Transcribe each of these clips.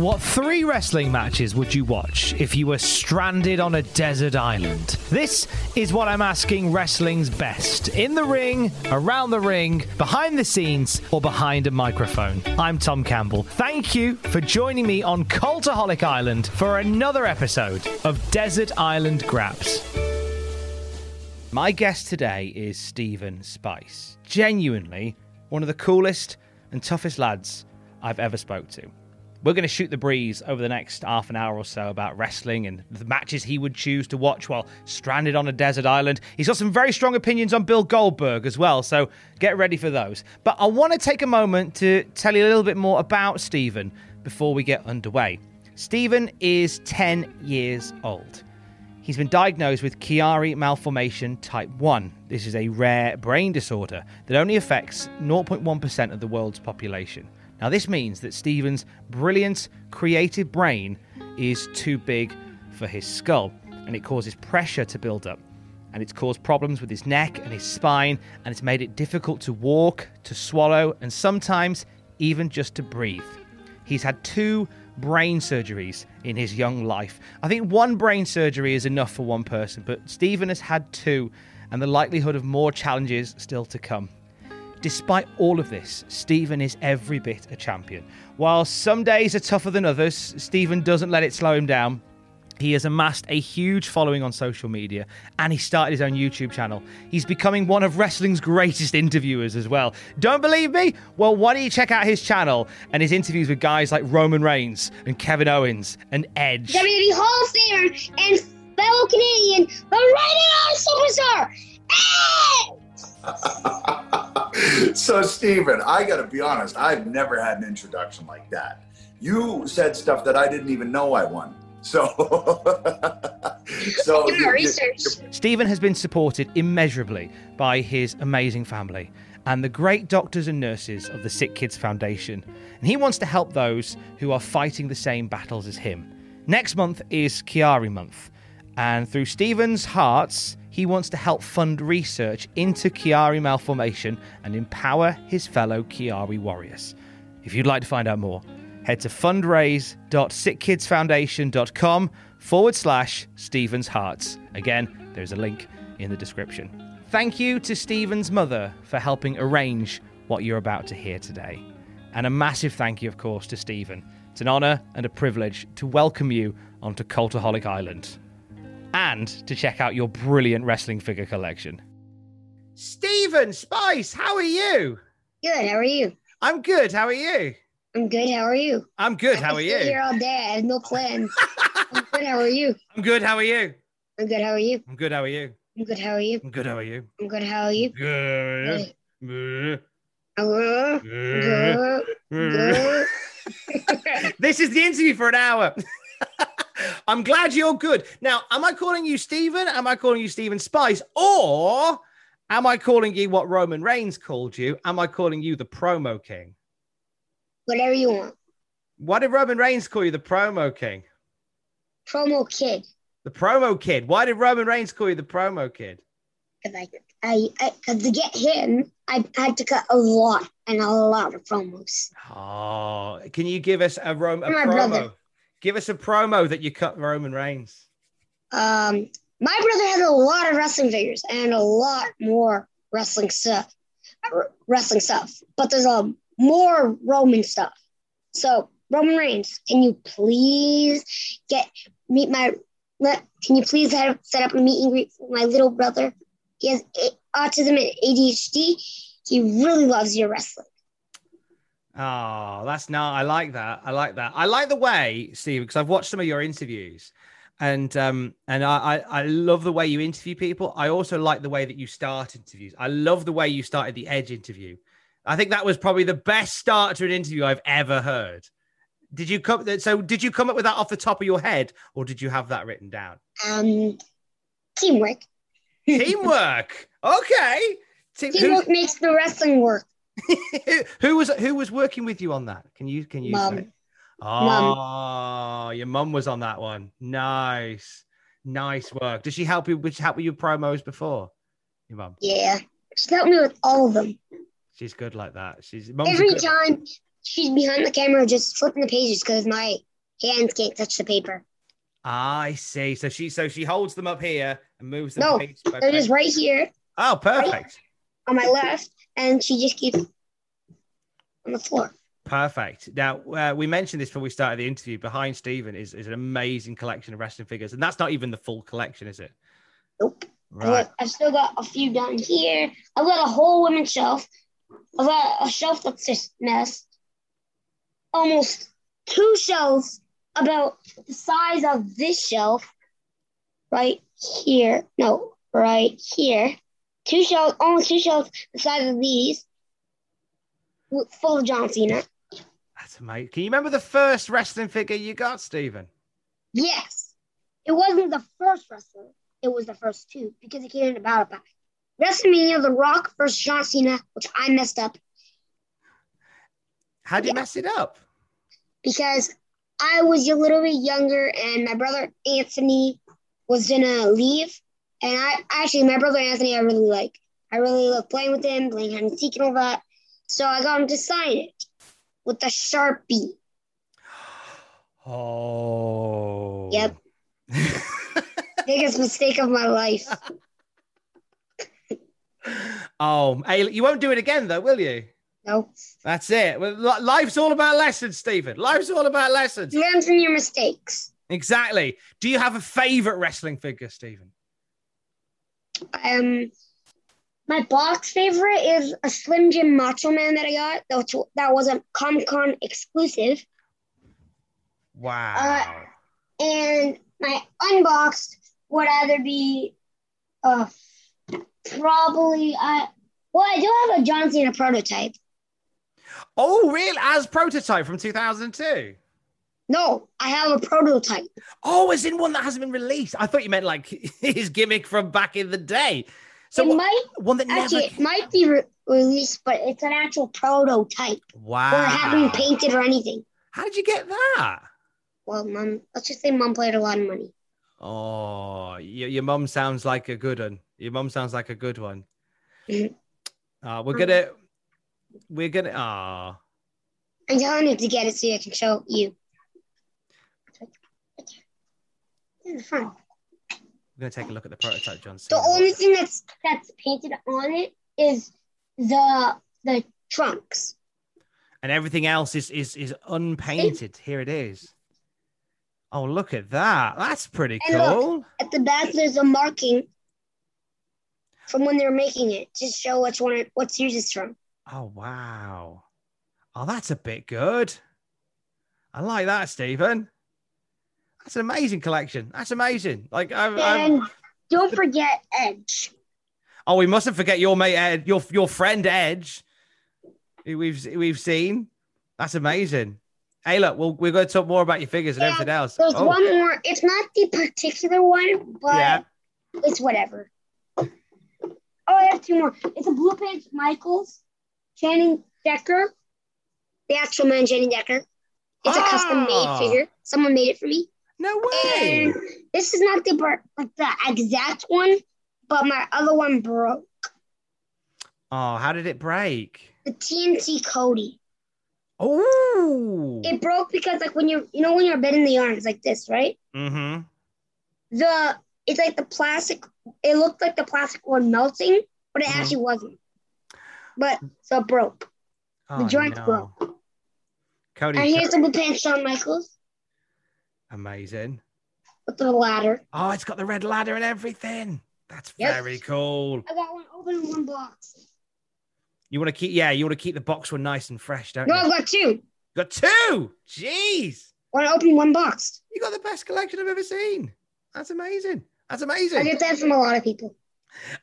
What three wrestling matches would you watch if you were stranded on a desert island? This is what I'm asking wrestling's best. In the ring, around the ring, behind the scenes, or behind a microphone. I'm Tom Campbell. Thank you for joining me on Cultaholic Island for another episode of Desert Island Graps. My guest today is Stephen Spice. Genuinely one of the coolest and toughest lads I've ever spoke to. We're going to shoot the breeze over the next half an hour or so about wrestling and the matches he would choose to watch while stranded on a desert island. He's got some very strong opinions on Bill Goldberg as well, so get ready for those. But I want to take a moment to tell you a little bit more about Stephen before we get underway. Stephen is 10 years old. He's been diagnosed with Chiari malformation type 1. This is a rare brain disorder that only affects 0.1% of the world's population. Now, this means that Stephen's brilliant, creative brain is too big for his skull, and it causes pressure to build up. And it's caused problems with his neck and his spine, and it's made it difficult to walk, to swallow, and sometimes even just to breathe. He's had two brain surgeries in his young life. I think one brain surgery is enough for one person, but Stephen has had two, and the likelihood of more challenges still to come. Despite all of this, Stephen is every bit a champion. While some days are tougher than others, Stephen doesn't let it slow him down. He has amassed a huge following on social media and he started his own YouTube channel. He's becoming one of wrestling's greatest interviewers as well. Don't believe me? Well, why don't you check out his channel and his interviews with guys like Roman Reigns and Kevin Owens and Edge. WWE Hall of Famer and fellow Canadian, the Rated R Superstar, Edge! so, Stephen, I got to be honest, I've never had an introduction like that. You said stuff that I didn't even know I won. So, so Do your research. Stephen has been supported immeasurably by his amazing family and the great doctors and nurses of the Sick Kids Foundation. And he wants to help those who are fighting the same battles as him. Next month is Chiari month, and through Stephen's Hearts, he wants to help fund research into Chiari malformation and empower his fellow Chiari warriors. If you'd like to find out more, head to fundraise.sickkidsfoundation.com forward slash Stephen's Hearts. Again, there's a link in the description. Thank you to Stephen's mother for helping arrange what you're about to hear today. And a massive thank you, of course, to Stephen. It's an honour and a privilege to welcome you onto Cultaholic Island and to check out your brilliant wrestling figure collection. Stephen Spice, how are you? Good, how are you? I'm good. How are you? I'm good, how are you? I'm good. How are could sit you? here all day. I have no plan. I'm good, how are you? I'm good. How are you? I'm good, how are you? I'm good. How are you? I'm good, how are you? I'm good. How are you? I'm good, how are you? Good. Good. Uh, good, good. this is the interview for an hour. I'm glad you're good. Now, am I calling you Stephen? Am I calling you Stephen Spice? Or am I calling you what Roman Reigns called you? Am I calling you the promo king? Whatever you want. Why did Roman Reigns call you the promo king? Promo kid. The promo kid. Why did Roman Reigns call you the promo kid? Because I, I, I, to get him, I had to cut a lot and a lot of promos. Oh, can you give us a, Rom- a My promo? brother. Give us a promo that you cut Roman Reigns. Um, my brother has a lot of wrestling figures and a lot more wrestling stuff, wrestling stuff. But there's a more Roman stuff. So Roman Reigns, can you please get meet my can you please have, set up a meet and greet for my little brother? He has autism and ADHD. He really loves your wrestling. Oh, that's not. I like that. I like that. I like the way, Steve, because I've watched some of your interviews, and um, and I, I I love the way you interview people. I also like the way that you start interviews. I love the way you started the Edge interview. I think that was probably the best start to an interview I've ever heard. Did you come? So did you come up with that off the top of your head, or did you have that written down? Um, teamwork. Teamwork. Okay. Team, Teamwork who, makes the wrestling work. who was who was working with you on that? Can you can you Mum. say? Oh, your mum was on that one. Nice, nice work. Did she help you? Did she help with your promos before? Your mum. Yeah, she helped me with all of them. She's good like that. She's Every time she's behind the camera, just flipping the pages because my hands can't touch the paper. Ah, I see. So she so she holds them up here and moves them. No, page They're just right here Oh, perfect. on my left, and she just keeps on the floor. Perfect. Now, uh, we mentioned this before we started the interview. Behind Stephen is, is an amazing collection of wrestling figures, and that's not even the full collection, is it? Nope. I've, Right. I've still got a few down here. I've got a whole women's shelf. I've got a shelf that's just messed. Almost two shelves about the size of this shelf right here. No, right here. Two shelves, almost two shelves the size of these, full of John Cena. That's amazing. Can you remember the first wrestling figure you got, Stephen? Yes, it wasn't the first wrestler. It was the first two because it came in a battle pack. WrestleMania, The Rock versus John Cena, which I messed up How'd you Yeah. mess it up? because I was a little bit younger and my brother Anthony was gonna leave. And I actually, my brother Anthony, I really like. I really love playing with him, playing hide and seek and all that. So I got him to sign it with a Sharpie. Oh. Yep. Biggest mistake of my life. oh, you won't do it again, though, will you? No. That's it. Well, life's all about lessons, Stephen. Life's all about lessons. Learn from your mistakes. Exactly. Do you have a favorite wrestling figure, Stephen? Um, my box favorite is a Slim Jim Macho Man that I got. That was, that was a Comic Con exclusive. Wow. And my unboxed would either be uh probably I well I do have a John Cena prototype. oh, real as prototype from 2002. No, I have a prototype. Oh, as in one that hasn't been released. I thought you meant like his gimmick from back in the day. So it might one that never. it might be re- released, but it's an actual prototype Wow. or hasn't painted or anything. How did you get that? Well, mom, let's just say mom played a lot of money. Oh, your, your mum sounds like a good one. Your mum sounds like a good one. Mhm. Uh, we're gonna, we're gonna. Ah, I'm telling you to get it so I can show you. This is fun. we're gonna take a look at the prototype, John. The only thing that's that's painted on it is the the trunks. and everything else is is is unpainted. Here it is. Oh, look at that! That's pretty And look. cool. At the back, there's a marking from when they were making it to show which one it, what series it's from. Oh wow! Oh, that's a bit good. I like that, Stephen. That's an amazing collection. That's amazing. Like, I've, And don't forget Edge. oh, we mustn't forget your mate Ed, your your friend Edge. We've we've seen. That's amazing. Hey, look, we'll, we're going to talk more about your figures and Yeah, everything else. There's Oh, one more. It's not the particular one, but Yeah. it's whatever. Oh, I have two more. It's a Blue Page Michaels, Channing Decker, the actual man Channing Decker. It's a custom Ah. made figure. Someone made it for me. No way. And this is not the like the exact one, but my other one broke. Oh, how did it break? The TNT Cody. Oh. It broke because like when you're you know when you're bending the arms like this, right? Mm-hmm. The it's like the plastic it looked like the plastic was melting, but it Mhm. actually wasn't. But so it broke. Oh, joint no. broke. Cody, And here's the blue pants Shawn Michaels. Amazing. with the ladder. Oh, it's got the red ladder and everything. That's Yep. very cool. I got one open in one box. You want to keep, yeah, you want to keep the box one nice and fresh, don't No, you? No, I've got two. got two. Jeez, One open, one box. you got the best collection I've ever seen. That's amazing. That's amazing. I get that from a lot of people.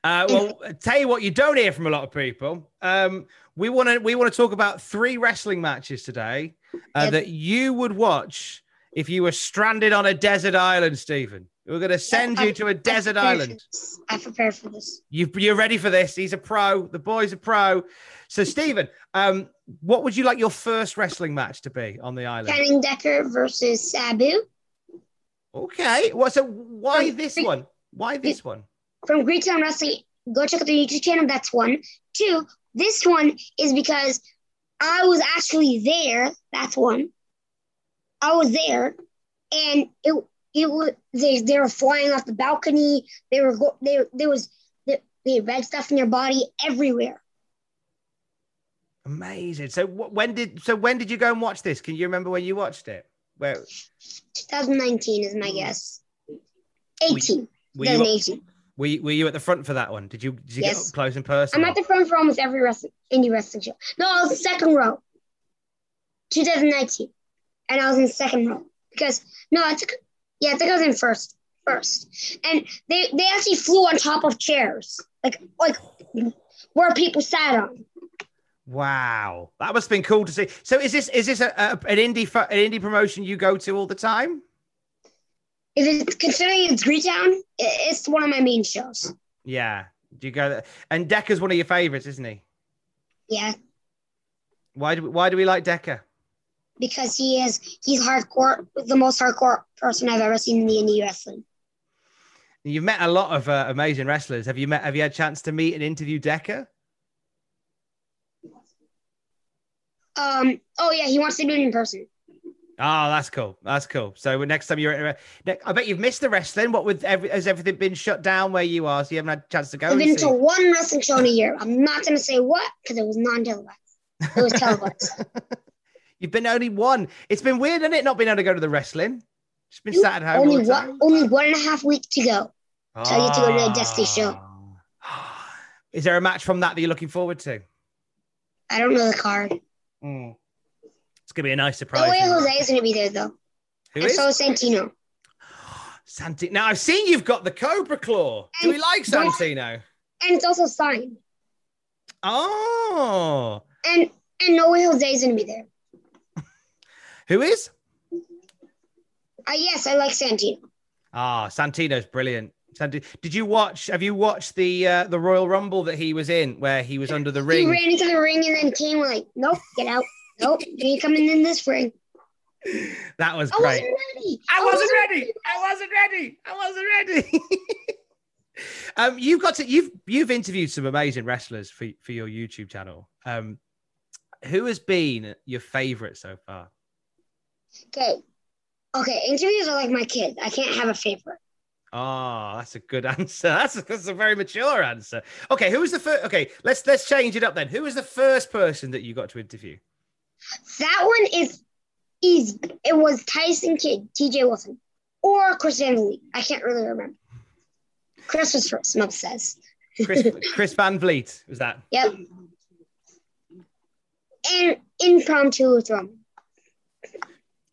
Uh, well, I tell you what, you don't hear from a lot of people. Um, we want to we want to talk about three wrestling matches today uh, Yep. that you would watch if you were stranded on a desert island, Stephen. We're going to send you to a desert island. I prepared for this. You, you're ready for this. He's a pro. The boy's a pro. So, Stephen, um, what would you like your first wrestling match to be on the island? Channing Decker versus Sabu Okay. Well, so why Um, this one? Why this one? from Great Town Wrestling. Go check out the YouTube channel. That's one. Two, this one is because I was actually there. That's one. I was there, and it it was they they were flying off the balcony. They were they there was they, they had red stuff in their body everywhere. Amazing. So, when did so when did you go and watch this? Can you remember when you watched it? Where 2019 is my hmm. guess. 18. were you? 2018. Were you, were you at the front for that one? Did you did you get up close in person? I'm at the front for almost every wrestling, indie wrestling show. No, I was in second row. 2019. And I was in second row. Because no, I took yeah, I think I was in first. First. And they they actually flew on top of chairs. Like like where people sat on. Wow, that must have been cool to see. So, is this is this a, a, an indie an indie promotion you go to all the time? If it's considering it's Greetown, it's one of my main shows. Yeah. Do you go there? And Decker's one of your favorites, isn't he? Yeah. Why do we, why do we like Decker? Because he is he's hardcore the most hardcore person I've ever seen in the indie wrestling. You've met a lot of uh, amazing wrestlers. Have you met? Have you had a chance to meet and interview Decker? Um oh yeah, he wants to do it in person. Oh, that's cool. That's cool. So next time you're, at, I bet you've missed the wrestling. What with every, has everything been shut down where you are? So you haven't had a chance to go. I've been to one wrestling show in a year. I'm not going to say what because it was non televised. It was televised. You've been only one. It's been weird, isn't it? Not being able to go to the wrestling. Just been sat at home. only one, only one and a half week to go. So I get to go to a Dusty show. Ah. Is there a match from that that you're looking forward to? I don't know the card. It's gonna be a nice surprise. No way Jose is going to be there though. Who and is? so is Santino. Santi. Now I've seen you've got the Cobra Claw. Do we like Santino? And it's also signed. Oh, And and no way Jose is going to be there. Who is? Uh, yes, I like Santino. Ah, Santino's brilliant. Santi- Did you watch? Have you watched the uh, the Royal Rumble that he was in, where he was under the He ring? He ran into the ring and then came like, nope, get out. Nope, you ain't coming in this ring. That was I great. wasn't ready. I wasn't ready. I wasn't ready. I wasn't ready. um, you've got to you've you've interviewed some amazing wrestlers for for your YouTube channel. Um, who has been your favorite so far? Okay. Okay, interviews are like my kids. I can't have a favorite. Oh, that's a good answer. That's a, that's a very mature answer. Okay, who was the first? Okay, let's let's change it up then. Who was the first person that you got to interview? That one is easy. It was Tyson Kidd, TJ Wilson, or Chris Van Vliet. I can't really remember. Chris was first, Mub says. Chris Chris Van Vliet was that? Yep. And impromptu throw.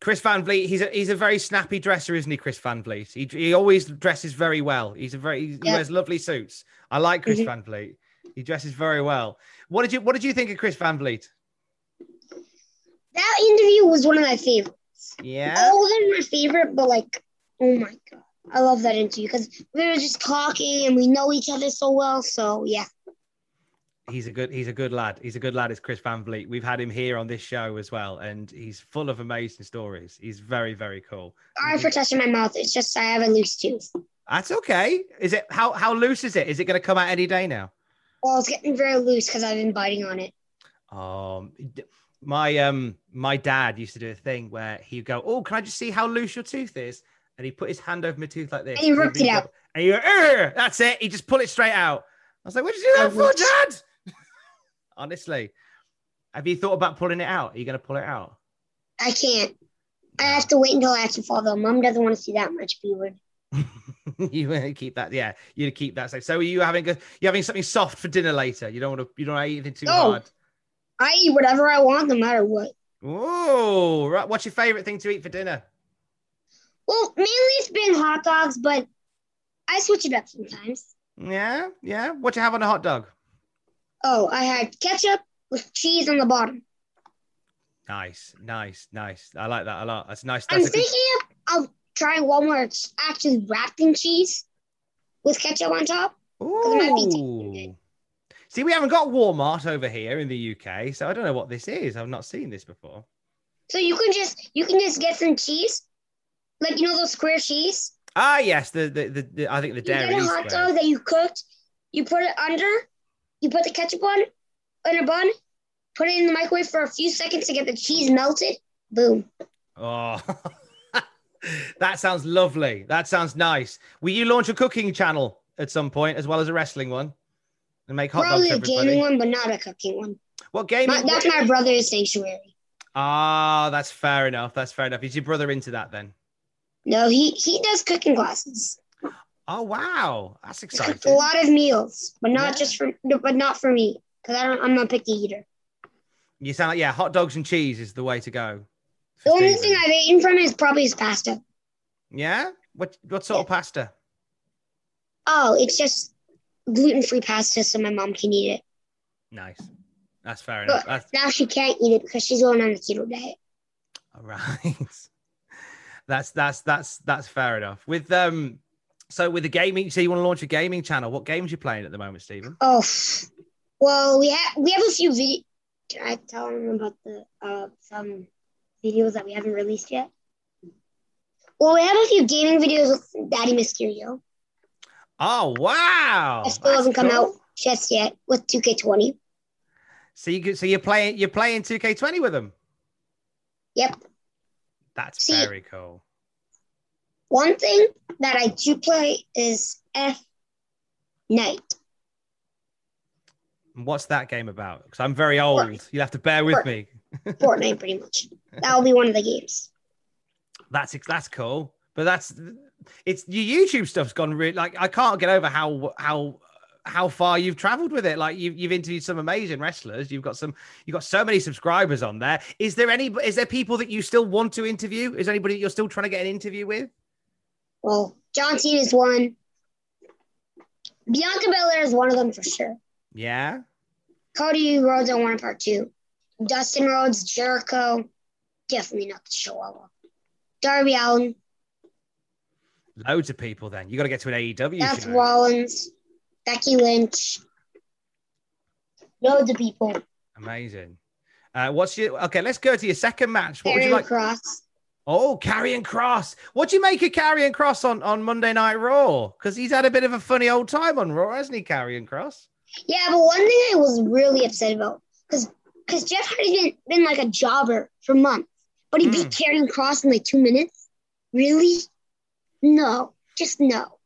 Chris Van Vliet, he's a he's a very snappy dresser, isn't he? Chris Van Vliet. He, he always dresses very well. He's a very he Yeah. wears lovely suits. I like Chris Mhm. Van Vliet. He dresses very well. What did you What did you think of Chris Van Vliet? That interview was one of my favorites. Yeah. All of them my favorite, but like, oh my god, I love that interview because we were just talking and we know each other so well. So yeah, He's a good he's a good lad. He's a good lad. Is Chris Van Vliet. We've had him here on this show as well, and he's full of amazing stories. He's very very cool. sorry for touching my mouth. It's just I have a loose tooth. That's okay. Is it how how loose is it? Is it going to come out any day now? Well, it's getting very loose because I've been biting on it. Um, my um, my dad used to do a thing where he'd go, "Oh, can I just see how loose your tooth is?" And he put his hand over my tooth like this. And he ripped it out. And you go, that's it. He just pulled it straight out. I was like, "What did you do that for. Dad?" Honestly, have you thought about pulling it out? Are you going to pull it out? I can't. I have to wait until I actually fall though. Mom doesn't want to see that much. Be weird. you keep that, yeah. You keep that safe. So, are you having a you having something soft for dinner later? You don't want to you don't want to eat anything too No. hard. I eat whatever I want, no matter what. Oh, right. What's your favorite thing to eat for dinner? Well, mainly it's been hot dogs, but I switch it up sometimes. Yeah, yeah. What you have on a hot dog? Oh, I had ketchup with cheese on the bottom. Nice, nice, nice. I like that a lot. That's nice. I'm That's good- thinking of, of trying one where it's actually wrapped in cheese with ketchup on top. it might be tasty. Ooh. See, we haven't got Walmart over here in the UK, so I don't know what this is. I've not seen this before. So you can just you can just get some cheese, like you know those square cheese. Ah, yes, the the, the, the I think the You get a hot dog that you cooked. You put it under. You put the ketchup on in a bun. Put it in the microwave for a few seconds to get the cheese melted. Boom. Oh, that sounds lovely. That sounds nice. Will you launch a cooking channel at some point as well as a wrestling one, and make hot Probably a dogs for gaming one, but not a cooking one. What game? My, that's my brother's sanctuary. Ah, that's fair enough. That's fair enough. Is your brother into that then? No, he he does cooking classes. Oh wow, that's cooks a lot of meals, but not Yeah. just for but not for me because I don't. I'm a picky eater. You sound like yeah, hot dogs and cheese is the way to go. The only Stephen. thing I've eaten from is probably his pasta. Yeah. What what sort of pasta? Oh, it's just gluten free pasta, so my mom can eat it. Nice. That's fair enough. That's now she can't eat it because she's going on a keto diet. all right. that's that's that's that's fair enough. With um, so with the gaming, so you want to launch a gaming channel? What games you playing at the moment, Stephen? Oh, well, we have we have a few video. Can I tell them about the uh some videos that we haven't released yet? Well, we have a few gaming videos with Daddy Mysterio. Oh wow! That still hasn't come cool. out just yet with 2K20. So you so you're playing you're playing 2K20 with them. Yep. That's See- very cool. One thing that I do play is F Night. What's that game about? Because I'm very old. You'll have to bear with me. Fortnite, pretty much. That'll be one of the games. That's that's cool. But that's it's your YouTube stuff's gone really like I can't get over how how how far you've traveled with it. Like you've you've interviewed some amazing wrestlers. You've got some you've got so many subscribers on there. Is there any is there people that you still want to interview? Is there anybody that you're still trying to get an interview with? Well, John Cena is one. Bianca Belair is one of them for sure. Yeah. Cody Rhodes, I want a part two. Dustin Rhodes, Jericho, definitely not the Chihuahua. Darby Allin, Loads of people then. You got to get to an AEW Seth show. Rollins, Becky Lynch. Loads of people. Amazing. Uh, what's your okay? Let's go to your second match. What would you like? Kross. Oh, Karrion Kross. What do you make of Karrion Kross on, on Monday Night Raw? Because he's had a bit of a funny old time on Raw, hasn't he, Karrion Kross? Yeah, but one thing I was really upset about because because Jeff Hardy's been, been like a jobber for months, but he beat hmm. Karrion Kross in like two minutes. Really? No, just no.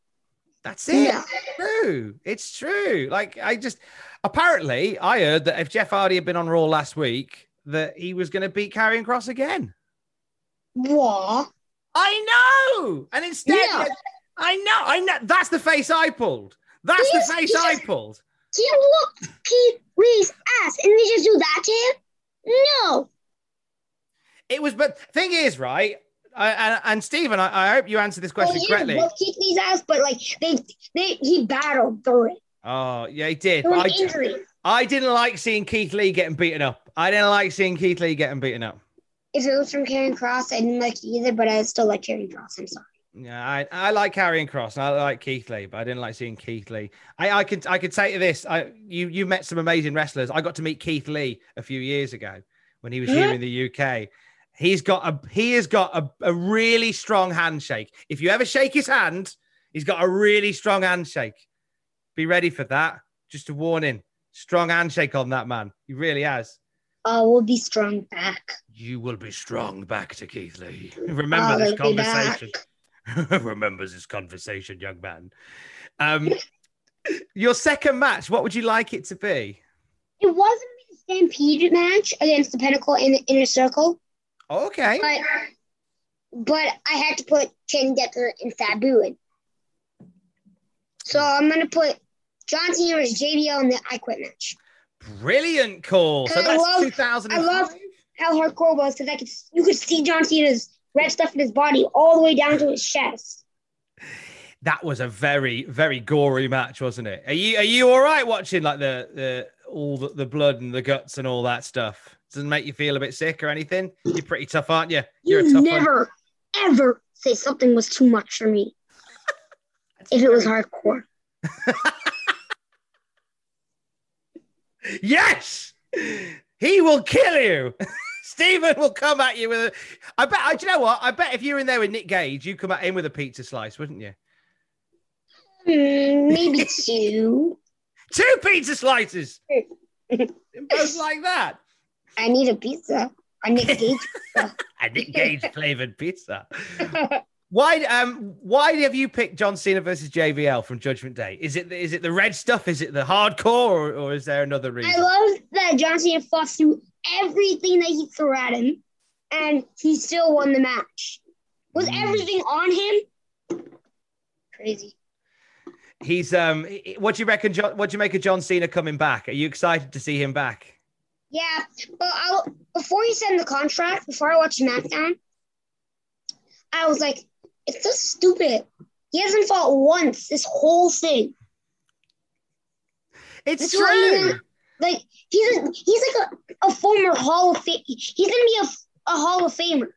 That's it. No. It's true. It's true. Like I just apparently I heard that if Jeff Hardy had been on Raw last week, that he was going to beat Karrion Kross again. What? I know. And instead, No. I know. I know. That's the face I pulled. That's Yes, the face. I pulled. He whooped Keith Lee's ass, and they just do that to him? No. It was, but thing is, right? I, and, and Stephen, I, I hope you answered this question oh, he correctly. didn't whoop Keith Lee's ass, but like they, they, he battled through it. Oh, yeah, he did. Through But an I, injury. I didn't like seeing Keith Lee getting beaten up. I didn't like seeing Keith Lee getting beaten up. If it was from Karrion Kross, I didn't like it either, but I still like Karrion Kross. I'm sorry. Yeah, I, I like Karrion Kross. and I like Keith Lee, but I didn't like seeing Keith Lee. I, I could I could say to this. I you you met some amazing wrestlers. I got to meet Keith Lee a few years ago when he was here in the UK. He's got a he has got a, a really strong handshake. If you ever shake his hand, he's got a really strong handshake. Be ready for that. Just a warning. Strong handshake on that man. He really has. Uh, we'll be strong back. You will be strong back to Keith Lee. Remember Oh, this we'll be back. conversation. Remembers this conversation, young man. Um, your second match, what would you like it to be? It wasn't the Stampede match against the Pinnacle in the Inner Circle, Okay. but but I had to put Channing Decker and Sabu in. So I'm gonna put John Cena versus JBL in the I Quit match. Brilliant call. So I that's love- 2005. I love- How hardcore was because I could you could see John Cena's red stuff in his body all the way down to his chest. that was a very, very gory match, wasn't it? Are you are you all right watching like the the all the, the blood and the guts and all that stuff? Doesn't make you feel a bit sick or anything? You're pretty tough, aren't you? You're You a tough one. never ever say something was too much for me if it was hardcore. Yes, he will kill you. Stephen will come at you with a. I bet. I, do you know what? I bet if you were in there with Nick Gage, you'd come at him with a pizza slice, wouldn't you? Hmm, maybe two. Two pizza slices. Both like that. I need a pizza. I need a gauge pizza. A Nick Gage flavored pizza. Why? Um. Why have you picked John Cena versus JBL from Judgment Day? Is it is it the red stuff? Is it the hardcore, or, or is there another reason? I love that John Cena fought through everything that he threw at him, and he still won the match. With Mm. everything on him, crazy. He's um. What do you reckon? John, what do you make of John Cena coming back? Are you excited to see him back? Yeah, but I'll, before he signed the contract, before I watched SmackDown, I was like, it's so stupid. He hasn't fought once this whole thing. It's This true. even- Like he's a, he's like a, a former Hall of Fame. He's gonna be a, a Hall of Famer.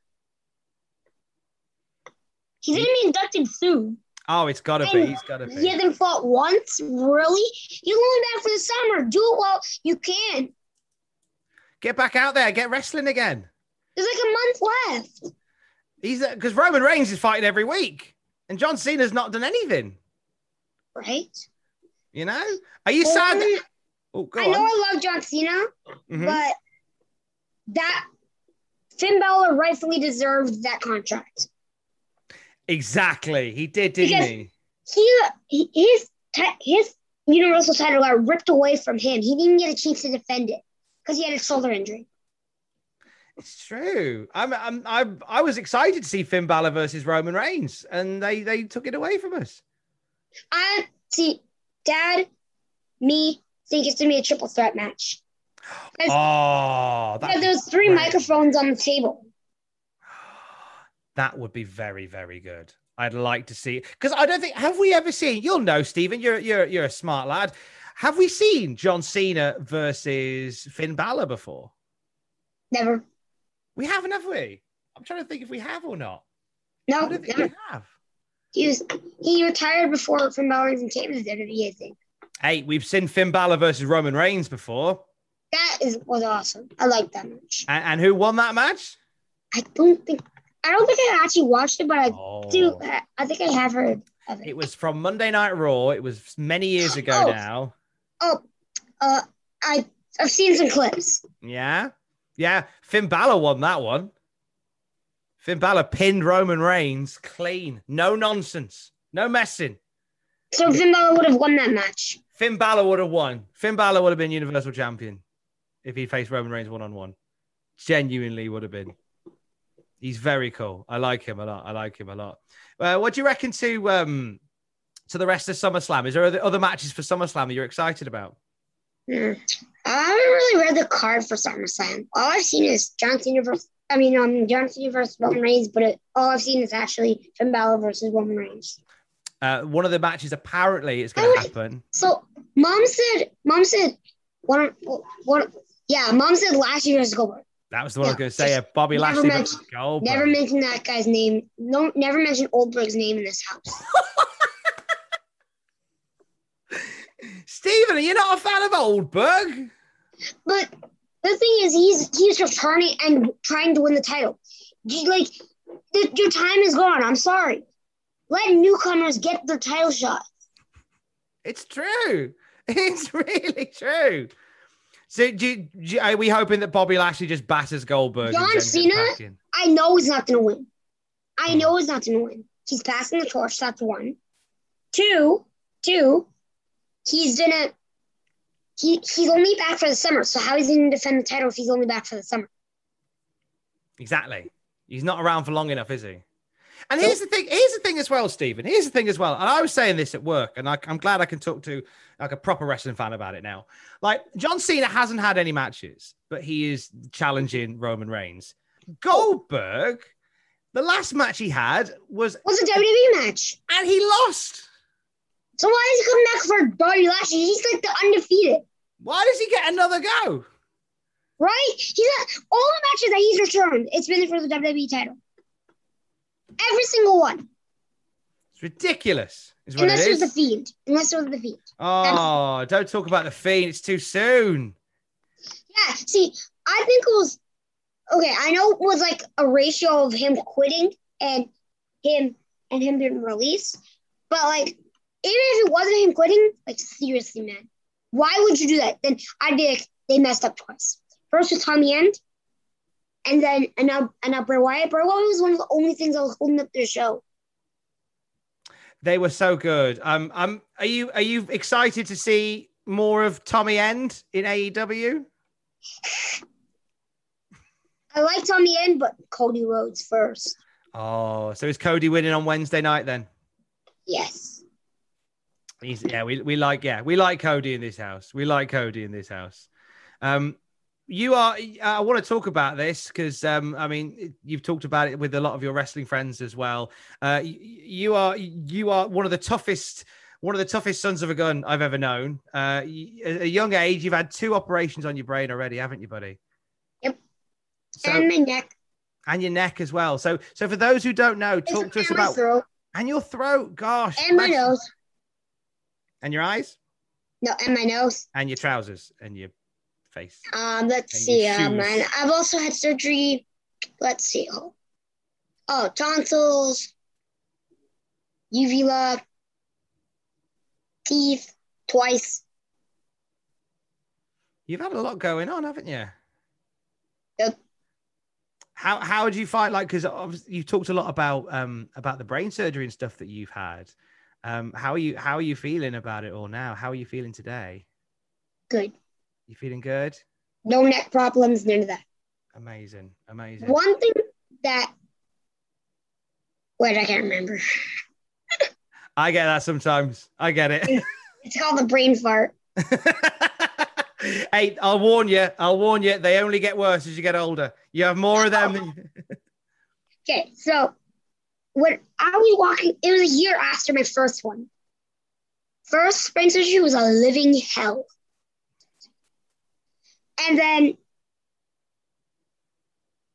He's gonna be inducted soon. Oh, it's got to be. He's got to be. He hasn't fought once, really. You're going back for the summer. Do it while you can. Get back out there. Get wrestling again. There's like a month left. He's because Roman Reigns is fighting every week, and John Cena's not done anything. Right? You know? Are you sad? That- Oh, I know. I love John Cena, Mhm. but that Finn Balor rightfully deserved that contract. Exactly. He did, didn't Because- he? He, he his his Universal title got ripped away from him. He didn't get a chance to defend it because he had a shoulder injury. It's true. I'm, I'm, I, I was excited to see Finn Balor versus Roman Reigns, and they, they took it away from us. I see, Dad, me think it's gonna be a triple threat match. Ah, oh, there's three great. microphones on the table. that would be very, very good. I'd like to see because I don't think have we ever seen. You'll know, Stephen. You're you're you're a smart lad. Have we seen John Cena versus Finn Balor before? Never. We haven't, have we? I'm trying to think if we have or not. No, I don't think never. we have. He was he retired before Finn Balor even came to WWE. I think Hey, we've seen Finn Balor versus Roman Reigns before, that is was awesome. I like that match. and, and who won that match? I don't think I don't think I actually watched it, but I Oh. do. I, I think I have heard of it. It was from Monday Night Raw. It was many years ago Oh. now. Oh, uh, I I've seen some clips. Yeah. Yeah. Finn Balor won that one. Finn Balor pinned Roman Reigns clean. No nonsense. No messing. So Finn Balor would have won that match. Finn Balor would have won. Finn Balor would have been Universal Champion if he faced Roman Reigns one on one. Genuinely would have been. He's very cool. I like him a lot. I like him a lot. Uh, what do you reckon to um to the rest of SummerSlam? Is there other, matches for SummerSlam that you're excited about? Hmm. I haven't really read the card for SummerSlam. All I've seen is John Cena versus. I mean, um, John Cena versus Roman Reigns, but it, all I've seen is actually Finn Balor versus Roman Reigns. Uh, one of the matches apparently is going to happen. So, Mom said, Mom said, one, one, yeah, Mom said last year was Goldberg. That was the one I was going to say. Bobby never Lashley mention- Goldberg. Never mention that guy's name. No, never mention Oldberg's name in this house. Stephen, are you not a fan of Oldberg? But the thing is, he's he's returning and trying to win the title. Like, the, your time is gone. I'm sorry. Let newcomers get their title shot. It's true. It's really true. So, do, you- do you- are we hoping that Bobby Lashley just batters Goldberg? John Cena? I know he's not going to win. Hmm. I know he's not going to win. He's passing the torch. That's one. Two, two. He's gonna. He he's only back for the summer. So how is he to defend the title if he's only back for the summer? Exactly. He's not around for long enough, is he? And here's the thing. Here's the thing as well, Stephen. Here's the thing as well. And I was saying this at work, and I, I'm glad I can talk to like a proper wrestling fan about it now. Like John Cena hasn't had any matches, but he is challenging Roman Reigns. Goldberg, the last match he had was was a WWE match, and he lost. So why is he come back for Bobby Lashley? He's like the undefeated. Why does he get another go? Right? He's at all the matches that he's returned. It's been for the WWE title. Every single one. It's ridiculous. Is what Unless it was is. the Fiend. Unless it was the Fiend. Oh, don't talk about the fiend. It's too soon. Yeah. See, I think it was okay. I know it was like a ratio of him quitting and him and him being released, but like even if it wasn't him quitting, like seriously, man, why would you do that? Then I'd be like, they messed up twice. First with Tommy End, and then and now and now Bray Wyatt. Bray Wyatt was one of the only things that was holding up their show. They were so good. Um, um, are you are you excited to see more of Tommy End in AEW? I like Tommy End, but Cody Rhodes first. Oh, so is Cody winning on Wednesday night then? Yes. He's yeah, we, we like yeah, we like Cody in this house. We like Cody in this house. Um, you are. I want to talk about this because um, I mean, you've talked about it with a lot of your wrestling friends as well. Uh, you are you are one of the toughest. One of the toughest sons of a gun I've ever known. Uh, at a young age, you've had two operations on your brain already, haven't you, buddy? Yep. So, and my neck. and your neck as well. So, so for those who don't know, talk to us about throat and your throat. Gosh, and my nose. And your eyes, No, and my nose. and your trousers, and your face. Um, let's And see. Um, and I've also had surgery. Let's see. Oh, oh tonsils, uvula, teeth twice. You've had a lot going on, haven't you? Yep. How how would you find like because obviously you talked a lot about um about the brain surgery and stuff that you've had. Um, how are you how are you feeling about it all now? How are you feeling today? Good. You feeling good? No neck problems. None of that. Amazing, amazing. One thing that. Wait, I can't remember. I get that sometimes. I get it. It's called a brain fart. hey, I'll warn you. I'll warn you. They only get worse as you get older. You have more of them. Okay, so when I was walking, it was a year after my first one. First brain surgery was a living hell. And then,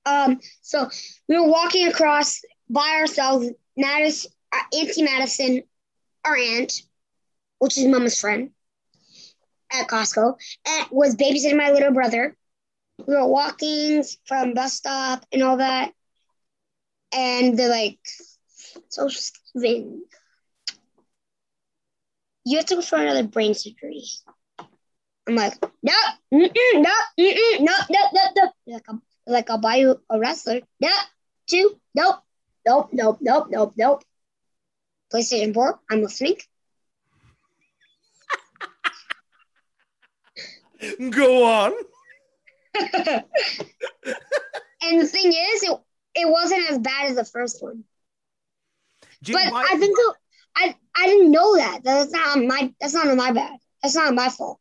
um, so we were walking across by ourselves. Madison, uh, Auntie Madison, our aunt, which is Mama's friend, at Costco, and was babysitting my little brother. We were walking from bus stop and all that and they're like, "So Steven, you have to go for another brain surgery." I'm like, "No, no, no, no, no, no." Like, I'll, like, I'll buy you a wrestler. No, two, nope, nope, nope, nope, nope, nope. PlayStation Four. I'm listening. Go on. And the thing is, it it wasn't as bad as the first one. You- But why- I think it, I I didn't know that. That's not my that's not my bad. That's not my fault.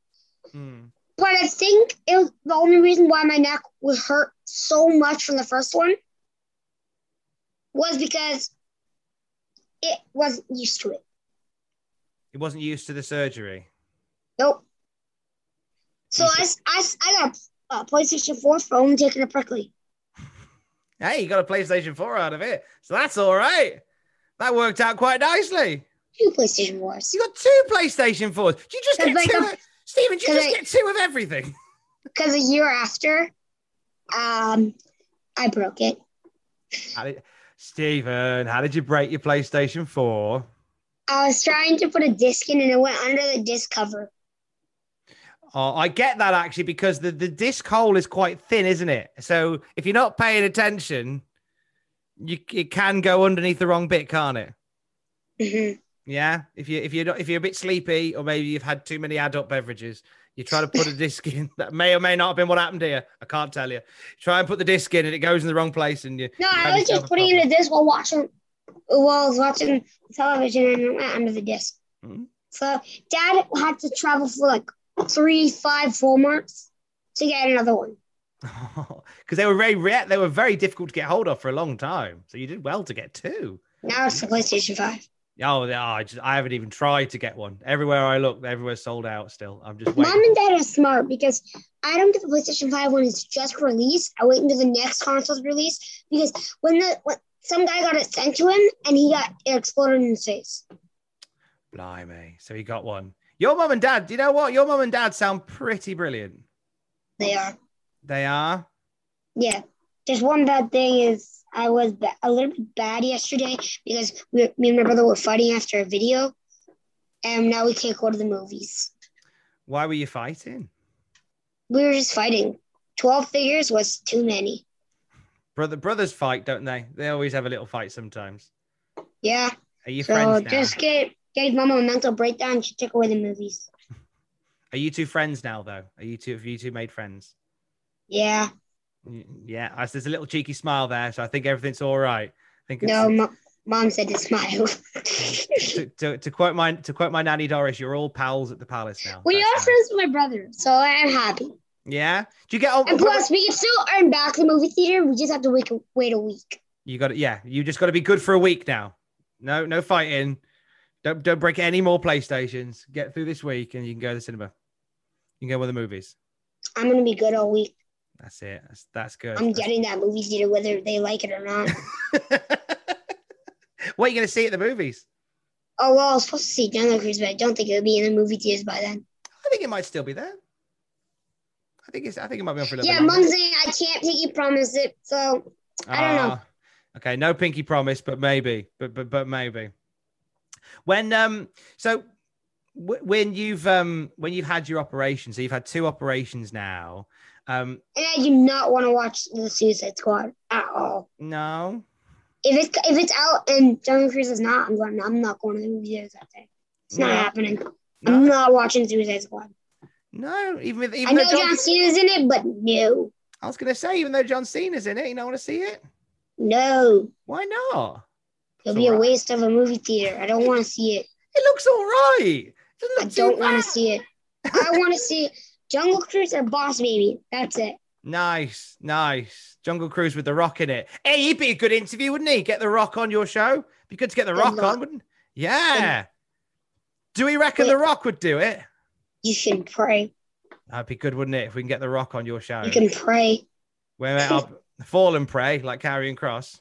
Hmm. But I think it was the only reason why my neck was hurt so much from the first one was because it wasn't used to it. It wasn't used to the surgery. Nope. So I, I, I got a PlayStation 4 phone taking a prickly. Hey, you got a PlayStation 4 out of it. So that's all right. That worked out quite nicely. Two PlayStation 4s. You got two PlayStation 4s. Did you just get like two? a- of, Steven, you just I- get two of everything? Because a year after, um, I broke it. How did, Steven, how did you break your PlayStation 4? I was trying to put a disc in and it went under the disc cover. Oh, I get that actually because the, the disc hole is quite thin, isn't it? So if you're not paying attention, you it can go underneath the wrong bit, can't it? Mhm. Yeah. If you if you're not, if you're a bit sleepy or maybe you've had too many adult beverages, you try to put a disc in that may or may not have been what happened here. I can't tell you. Try and put the disc in and it goes in the wrong place and you No, I was just putting in a disc while watching while I was watching television and it went under the disc. Mhm. So dad had to travel for like three, five, four months to get another one. Because they were very rare. They were very difficult to get hold of for a long time. So you did well to get two. Now it's the PlayStation 5. Oh, yeah, I just I haven't even tried to get one. Everywhere I look, everywhere's sold out still. I'm just Mom and dad are smart because I don't get the PlayStation 5 when it's just released. I wait until the next console's released because when the when some guy got it sent to him and he got it exploded in his face. Blimey. So he got one. Your mum and dad, do you know what? Your mum and dad sound pretty brilliant. They are. They are. Yeah. Just one bad thing is I was a little bit bad yesterday because we, me and my brother were fighting after a video, and now we can't go to the movies. Why were you fighting? We were just fighting. Twelve figures was too many. Brother brothers fight, don't they? They always have a little fight sometimes. Yeah. Are you So friends now? just get gave Mama a mental breakdown. She took away the movies. Are you two friends now though? Are you two have you two made friends? Yeah. Yeah, I- there's a little cheeky smile there, so I think everything's all right. I think No, Mo- Mom said to smile. to, to, to quote my to quote my nanny Doris, you're all pals at the palace now. we That's are nice. friends with my brother, so I'm happy. Yeah. Do you get on? And plus, we can still earn back the movie theater. We just have to wait, wait a week. You got it. Yeah, you just got to be good for a week now. No, no fighting. Don't don't break any more PlayStations. Get through this week, and you can go to the cinema. You can go with the movies. I'm gonna be good all week. That's it. That's that's good. I'm That's- getting that movie theater whether they like it or not. what are you going to see at the movies? oh well, I was supposed to see Jungle Cruise, but I don't think it'll be in the movie theaters by then. I think it might still be there. I think it's. I think it might be on for a little Yeah, bit. Mom's saying I can't you promise it, so I don't know. Ah, Okay, no pinky promise, but maybe, but but but maybe. When um, so w- when you've um when you've had your operation, so you've had two operations now. Um, and I do not want to watch the Suicide Squad at all. no, If it's if it's out and Jungle Cruise is not, I'm going. I'm not going to the movie theaters that day. It's not happening. no, I'm not watching Suicide Squad. no. Even with I even know though John, John Cena's in it, but no, I was gonna say even though John Cena's in it, you don't want to see it. no. Why not? It'll be a waste of a movie theater. I don't want to see it. It looks all right. I look too don't want to see it. I want to see Jungle Cruise or Boss Baby. That's it. Nice, nice. Jungle Cruise with the Rock in it. Hey, he'd be a good interview, wouldn't he? Get the Rock on your show. Be good to get the Rock luck. on, wouldn't? Yeah. Do we reckon the Rock would do it? You should pray. That'd be good, wouldn't it? If we can get the Rock on your show. You can pray. Where I'll fall and pray like Karrion Kross.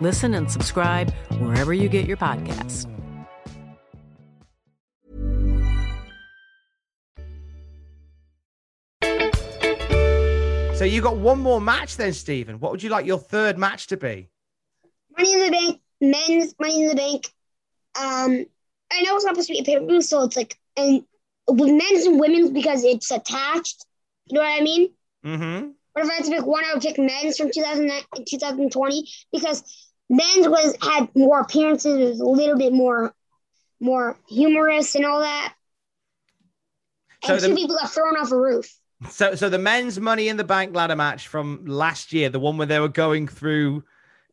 Listen and subscribe wherever you get your podcasts. So you got one more match then, Stephen. What would you like your third match to be? Money in the Bank, men's Money in the Bank. Um, I know it's not supposed to be a pay per view, so it's like and with men's and women's because it's attached. You know what I mean? Mm-hmm. But if I had to pick one, I would pick men's from 2009 2020 because men's was had more appearances, was a little bit more more humorous and all that. And So two the- people got thrown off a roof. So, so the men's Money in the Bank ladder match from last year, the one where they were going through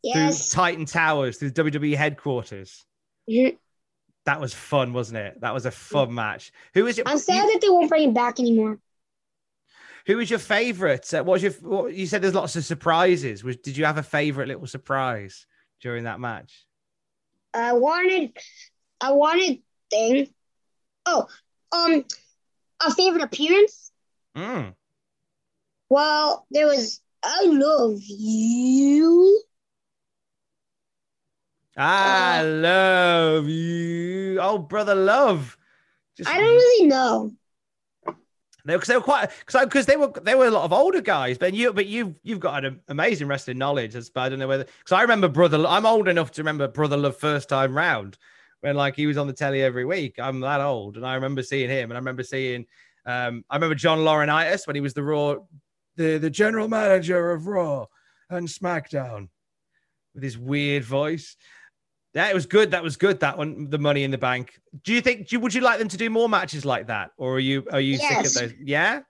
Yes. through Titan Towers, through WWE headquarters. Mhm. That was fun, wasn't it? That was a fun match. Who is it? I'm sad that they won't bring it back anymore. Who was your favorite? Uh, what was your? What, you said there's lots of surprises. Was did you have a favorite little surprise during that match? I wanted, I wanted thing. Oh, um, a favorite appearance. Mm. Well, there was I love you. I love you. Oh, brother, love. Just I don't really know. They were, 'cause they were quite because they were they were a lot of older guys, but you but you've you've got an amazing wrestling knowledge. But I don't know whether because I remember brother. I'm old enough to remember brother love first time round when like he was on the telly every week. I'm that old, and I remember seeing him, and I remember seeing um I remember John Laurinaitis when he was the Raw the the general manager of Raw and SmackDown with his weird voice. Yeah, it was good. That was good. That one, the Money in the Bank. Do you think? Do, would you like them to do more matches like that, or are you are you Yes. sick of those? Yeah.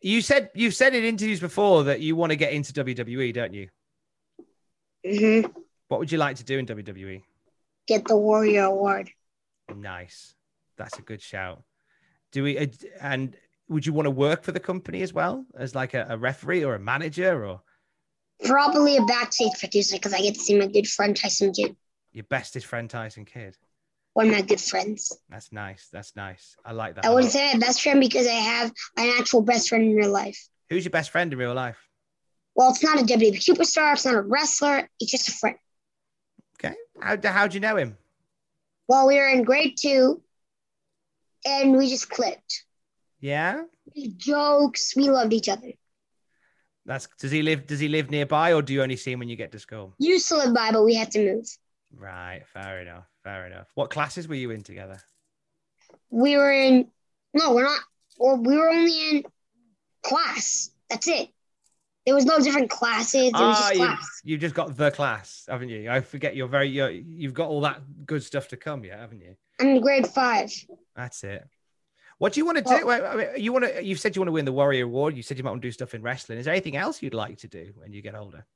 You said you've said in interviews before that you want to get into WWE, don't you? hmm What would you like to do in WWE? Get the Warrior Award. Nice. That's a good shout. Do we? uh, And would you want to work for the company as well as like a, a referee or a manager or Probably a backstage producer because I get to see my good friend Tyson Kidd, your bestest friend Tyson Kidd? one of my good friends. That's nice. That's nice. I like that. I wouldn't say my best friend because I have an actual best friend in real life. Who's your best friend in real life? Well, it's not a WWE superstar. It's not a wrestler. It's just a friend. Okay. How how'd you know him? Well, we were in grade two, and we just clicked. Yeah. We jokes. We loved each other. That's does he live does he live nearby or do you only see him when you get to school? Used to live by, but we had to move. Right, fair enough. Fair enough. What classes were you in together? We were in. No, we're not. Well, we were only in class. That's it. There was no different classes. It was Ah, just you, class. you've just got the class, haven't you? I forget you're very you're, you've got all that good stuff to come yet, haven't you? I'm in grade five. That's it. What do you want to do? I mean, You want to? You've said you want to win the Warrior Award. You said you might want to do stuff in wrestling. Is there anything else you'd like to do when you get older?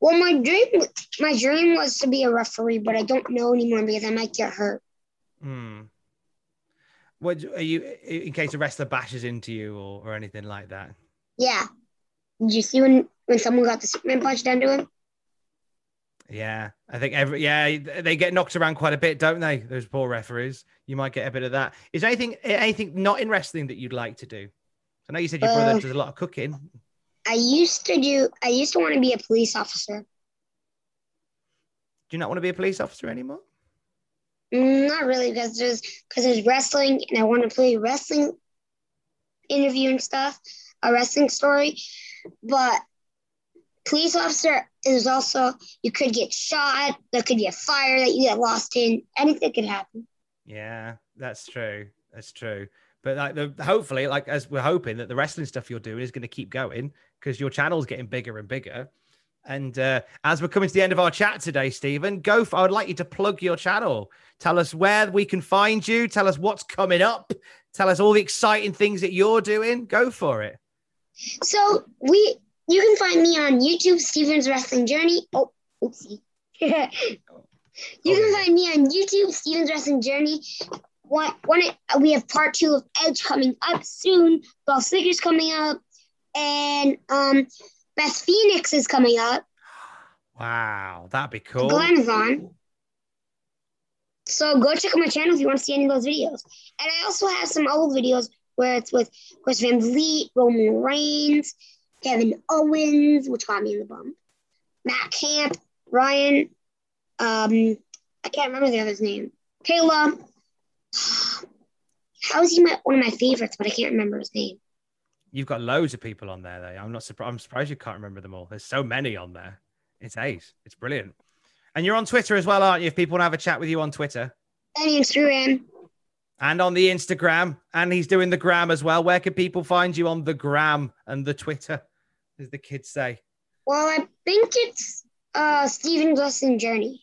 Well, my dream, my dream was to be a referee, but I don't know anymore because I might get hurt. Hmm. What are you in case a wrestler bashes into you or, or anything like that? Yeah. Did you see when when someone got the Superman punch done to him? Yeah, I think every yeah they get knocked around quite a bit, don't they? Those poor referees. You might get a bit of that. Is there anything anything not in wrestling that you'd like to do? I know you said your brother Uh, does a lot of cooking. I used to do. I used to want to be a police officer. Do you not want to be a police officer anymore? Mm, Not really, because there's because there's wrestling, and I want to play wrestling interview and stuff, a wrestling story. But police officer is also you could get shot. There could be a fire that you get lost in. Anything could happen. Yeah, that's true. That's true. But like the hopefully, like as we're hoping that the wrestling stuff you're doing is going to keep going because your channel's getting bigger and bigger. And uh, as we're coming to the end of our chat today, Stephen, go. For, I would like you to plug your channel. Tell us where we can find you. Tell us what's coming up. Tell us all the exciting things that you're doing. Go for it. So we you can find me on YouTube, Steven's Wrestling Journey. Oh, oopsie. you can find me on YouTube, Steven's Wrestling Journey. One, one, we have part two of Edge coming up soon. Dolph Ziggler's coming up, and um, Beth Phoenix is coming up. Wow, that'd be cool. Glamazon. So go check out my channel if you want to see any of those videos. And I also have some old videos where it's with Chris Van Vliet, Roman Reigns, Kevin Owens, which got me in the bump, Matt Camp, Ryan, um, I can't remember the other's name, Kayla. How is he my, one of my favorites, but I can't remember his name. You've got loads of people on there, though. I'm not surprised. I'm surprised you can't remember them all. There's so many on there. It's ace. It's brilliant. And you're on Twitter as well, aren't you? If people want to have a chat with you on Twitter, And Instagram. and on the Instagram, and he's doing the gram as well. Where can people find you on the gram and the Twitter, as the kids say? Well, I think it's uh Stephen Blessing Journey.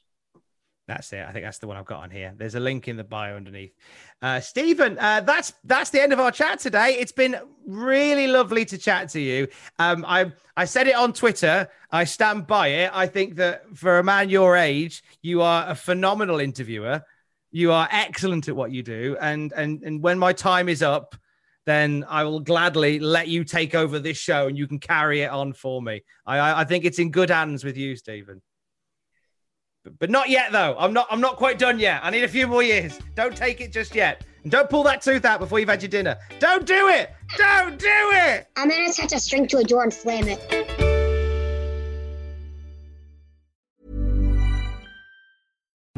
That's it. I think that's the one I've got on here. There's a link in the bio underneath. Uh, Stephen, uh, that's that's the end of our chat today. It's been really lovely to chat to you. Um, I I said it on Twitter. I stand by it. I think that for a man your age, you are a phenomenal interviewer. You are excellent at what you do, and and and when my time is up, then I will gladly let you take over this show, and you can carry it on for me. I I think it's in good hands with you, Stephen but not yet though. I'm not. I'm not quite done yet. I need a few more years. Don't take it just yet. And don't pull that tooth out before you've had your dinner. Don't do it. Don't do it. I'm gonna attach a string to a door and slam it.